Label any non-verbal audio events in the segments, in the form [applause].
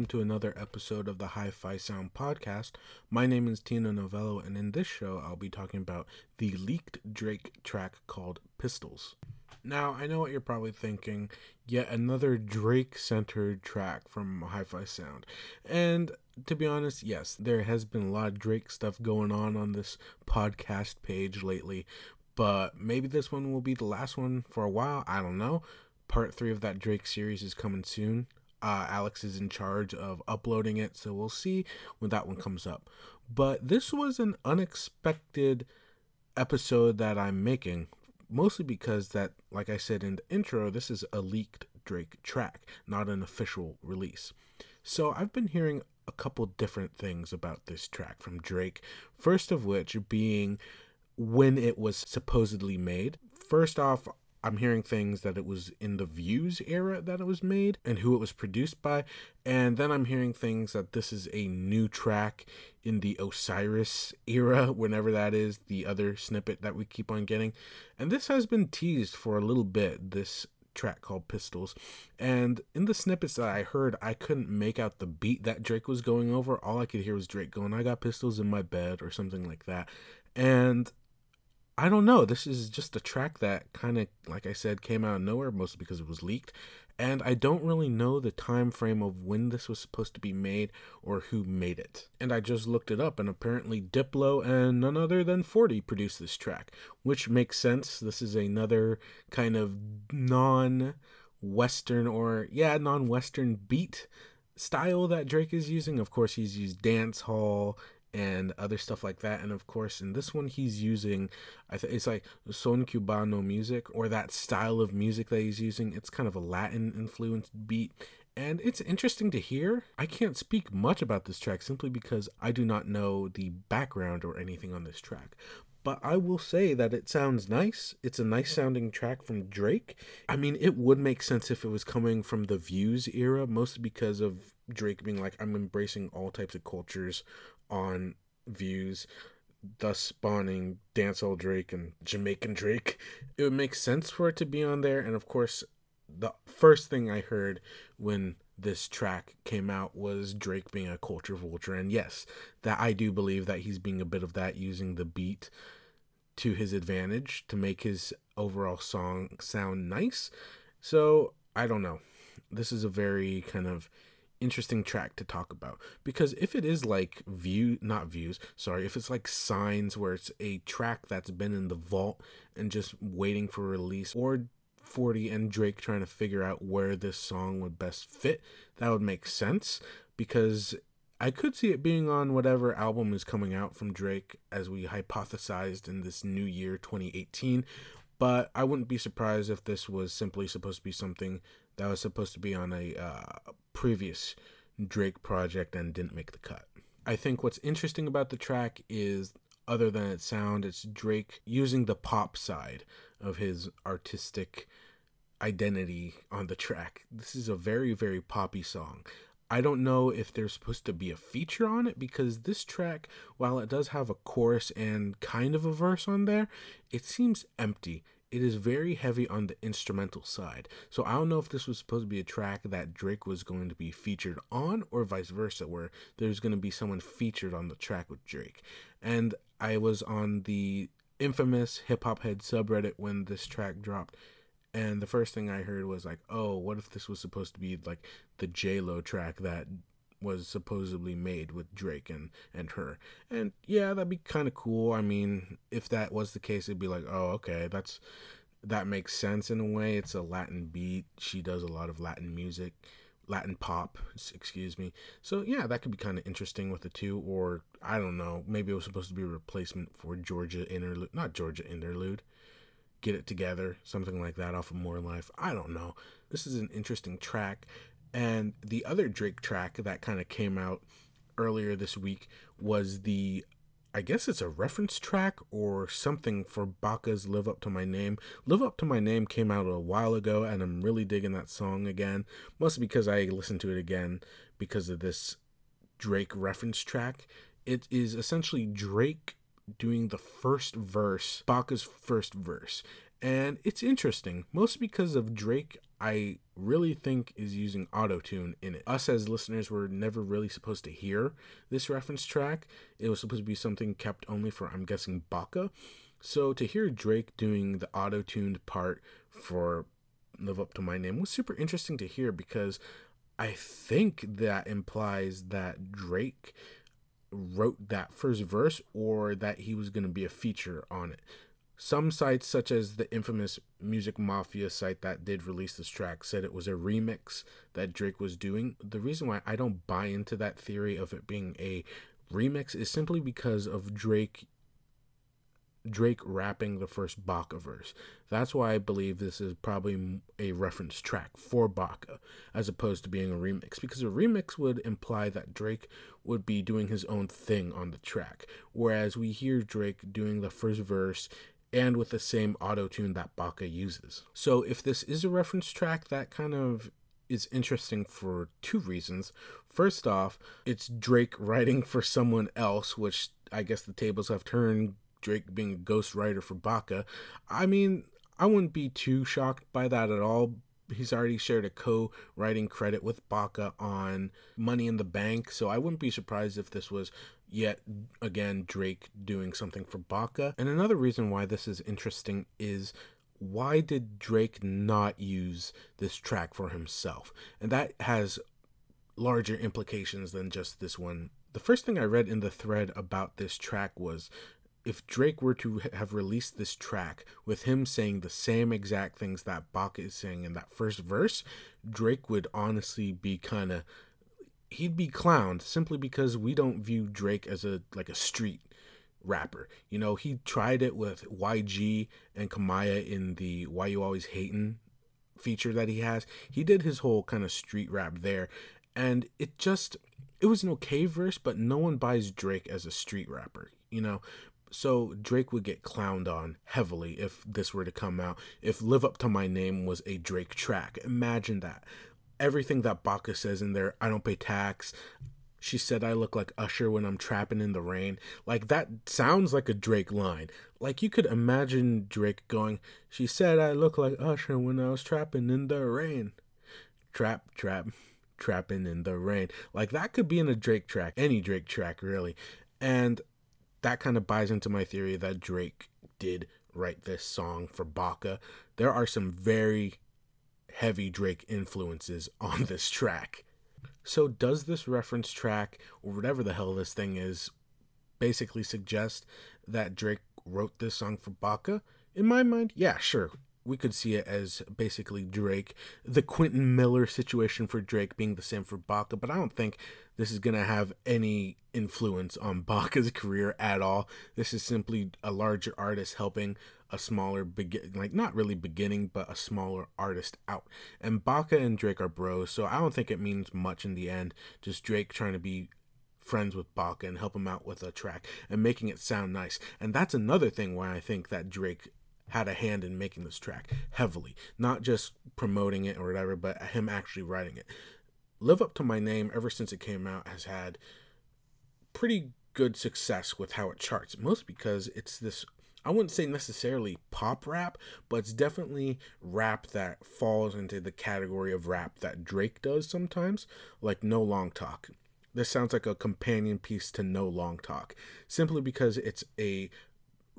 welcome to another episode of the Hi Fi Sound Podcast. My name is Tina Novello, and in this show, I'll be talking about the leaked Drake track called Pistols. Now, I know what you're probably thinking yet another Drake centered track from Hi Fi Sound. And to be honest, yes, there has been a lot of Drake stuff going on on this podcast page lately, but maybe this one will be the last one for a while. I don't know. Part three of that Drake series is coming soon. Uh, Alex is in charge of uploading it, so we'll see when that one comes up. But this was an unexpected episode that I'm making, mostly because that, like I said in the intro, this is a leaked Drake track, not an official release. So I've been hearing a couple different things about this track from Drake. First of which being when it was supposedly made. First off, I'm hearing things that it was in the Views era that it was made and who it was produced by. And then I'm hearing things that this is a new track in the Osiris era, whenever that is, the other snippet that we keep on getting. And this has been teased for a little bit, this track called Pistols. And in the snippets that I heard, I couldn't make out the beat that Drake was going over. All I could hear was Drake going, I got pistols in my bed, or something like that. And I don't know. This is just a track that kind of, like I said, came out of nowhere, mostly because it was leaked. And I don't really know the time frame of when this was supposed to be made or who made it. And I just looked it up, and apparently Diplo and none other than 40 produced this track, which makes sense. This is another kind of non Western or, yeah, non Western beat style that Drake is using. Of course, he's used dance hall and other stuff like that. And of course, in this one, he's using, I think it's like son cubano music or that style of music that he's using. It's kind of a Latin influenced beat. And it's interesting to hear. I can't speak much about this track simply because I do not know the background or anything on this track. But I will say that it sounds nice. It's a nice sounding track from Drake. I mean, it would make sense if it was coming from the Views era, mostly because of Drake being like, I'm embracing all types of cultures on views, thus spawning dancehall Drake and Jamaican Drake. It would make sense for it to be on there. And of course, the first thing I heard when this track came out was Drake being a culture vulture. And yes, that I do believe that he's being a bit of that using the beat to his advantage to make his overall song sound nice. So I don't know. This is a very kind of interesting track to talk about. Because if it is like view not views sorry if it's like signs where it's a track that's been in the vault and just waiting for release or 40 and Drake trying to figure out where this song would best fit that would make sense. Because I could see it being on whatever album is coming out from Drake as we hypothesized in this new year 2018 but I wouldn't be surprised if this was simply supposed to be something that was supposed to be on a uh, previous Drake project and didn't make the cut. I think what's interesting about the track is, other than its sound, it's Drake using the pop side of his artistic identity on the track. This is a very, very poppy song. I don't know if there's supposed to be a feature on it because this track, while it does have a chorus and kind of a verse on there, it seems empty it is very heavy on the instrumental side. So I don't know if this was supposed to be a track that Drake was going to be featured on or vice versa, where there's going to be someone featured on the track with Drake. And I was on the infamous hip hop head subreddit when this track dropped. And the first thing I heard was like, oh, what if this was supposed to be like the J Lo track that was supposedly made with Drake and and her. And yeah, that'd be kind of cool. I mean, if that was the case, it'd be like, oh, okay, that's that makes sense in a way. It's a Latin beat. She does a lot of Latin music, Latin pop, excuse me. So yeah, that could be kind of interesting with the two. Or I don't know, maybe it was supposed to be a replacement for Jorja interlude, not Jorja interlude. Get it together, something like that off of More Life. I don't know. This is an interesting track. And the other Drake track that kind of came out earlier this week was the I guess it's a reference track or something for Baka's Live Up to My Name. Live Up to My Name came out a while ago and I'm really digging that song again. Mostly because I listened to it again because of this Drake reference track. It is essentially Drake doing the first verse, Baka's first verse. And it's interesting, mostly because of Drake I really think is using autotune in it. Us as listeners were never really supposed to hear this reference track. It was supposed to be something kept only for, I'm guessing, Baka. So to hear Drake doing the auto-tuned part for Live Up to My Name was super interesting to hear because I think that implies that Drake wrote that first verse or that he was going to be a feature on it. Some sites, such as the infamous Music Mafia site that did release this track, said it was a remix that Drake was doing. The reason why I don't buy into that theory of it being a remix is simply because of Drake Drake rapping the first Baka verse. That's why I believe this is probably a reference track for Baka as opposed to being a remix because a remix would imply that Drake would be doing his own thing on the track whereas we hear Drake doing the first verse and with the same auto tune that Baka uses. So if this is a reference track, that kind of is interesting for two reasons. First off, it's Drake writing [laughs] for someone else, which I guess the tables have turned. Drake being a ghostwriter for Baka. I mean, I wouldn't be too shocked by that at all. He's already shared a co writing credit with Baka on Money in the Bank, so I wouldn't be surprised if this was yet again Drake doing something for Baka. And another reason why this is interesting is why did Drake not use this track for himself? And that has larger implications than just this one. The first thing I read in the thread about this track was if Drake were to have released this track with him saying the same exact things that Baka is saying in that first verse, Drake would honestly be kind of he'd be clowned simply because we don't view Drake as a like a street rapper. You know, he tried it with YG and Kamaiyah in the Why You Always Hating feature that he has. He did his whole kind of street rap there and it just it was an okay verse, but no one buys Drake as a street rapper, you know. So Drake would get clowned on heavily if this were to come out. If Live Up to My Name was a Drake track. Imagine that everything that Baka says in there. I don't pay tax. She said I look like Usher when I'm trapping in the rain. Like that sounds like a Drake line. Like you could imagine Drake going, She said I look like Usher when I was trapping in the rain. Trap, trap, trapping in the rain. Like that could be in a Drake track, any Drake track really. And that kind of buys into my theory that Drake did write this song for Baka. There are some very heavy Drake influences [laughs] on this track. So, does this reference track, or whatever the hell this thing is, basically suggest that Drake wrote this song for Baka? In my mind, yeah, sure we could see it as basically Drake, the Quentin Miller situation for Drake being the same for Baka, but I don't think this is going to have any influence on [laughs] Baka's career at all. This is simply a larger artist helping a smaller begin like not really beginning but a smaller artist out. And Baka and Drake are bros, so I don't think it means much in the end. Just Drake trying to be friends with Baka and help him out with a track and making it sound nice. And that's another thing why I think that Drake had a hand in making this track heavily, not just promoting it or whatever, but him actually writing it. Live Up to My Name, ever since it came out, has had pretty good success with how it charts, mostly because it's this. I wouldn't say necessarily pop rap, but it's definitely rap that falls into the category of rap that Drake does sometimes, like No Long Talk. This sounds like a companion piece to No Long Talk, simply because it's a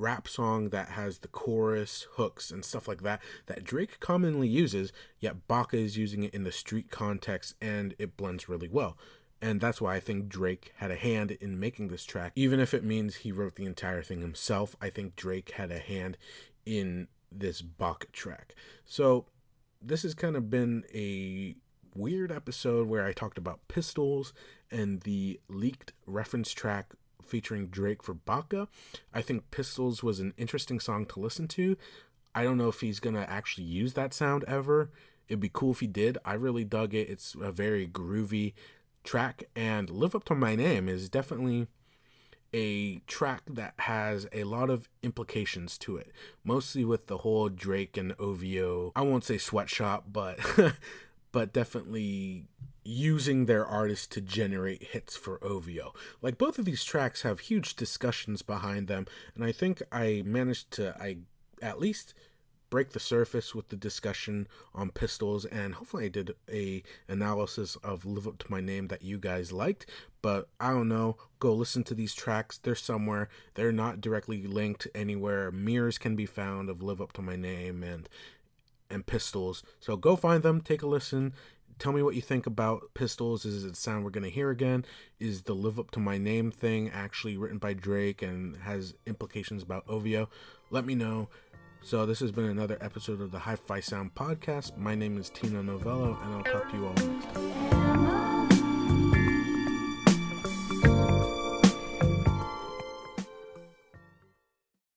rap song that has the chorus, hooks, and stuff like that that Drake commonly uses, yet Baka is using it in the street context and it blends really well. And that's why I think Drake had a hand in making this track. Even if it means he wrote the entire thing himself, I think Drake had a hand in this Baka track. So this has kind of been a weird episode where I talked about pistols and the leaked reference track featuring Drake for Baka. I think Pistols was an interesting song to listen to. I don't know if he's going to actually use that sound ever. It'd be cool if he did. I really dug it. It's a very groovy track, and Live Up to My Name is definitely a track that has a lot of implications to it, mostly with the whole Drake and OVO. I won't say sweatshop, but [laughs] but definitely using their artists to generate hits for OVO. Like both of these tracks have huge discussions behind them, and I think I managed to I at least break the surface with the discussion on pistols and hopefully I did a analysis of Live Up to My Name that you guys liked. But I don't know. Go listen to these tracks. They're somewhere. They're not directly linked anywhere. Mirrors can be found of Live Up to My Name and and Pistols. So go find them, take a listen. Tell me what you think about Pistols. Is it sound we're going to hear again? Is the Live Up to My Name thing actually written by Drake and has implications about OVO? Let me know. So, this has been another episode of the Hi Fi Sound Podcast. My name is Tina Novello, and I'll talk to you all next time.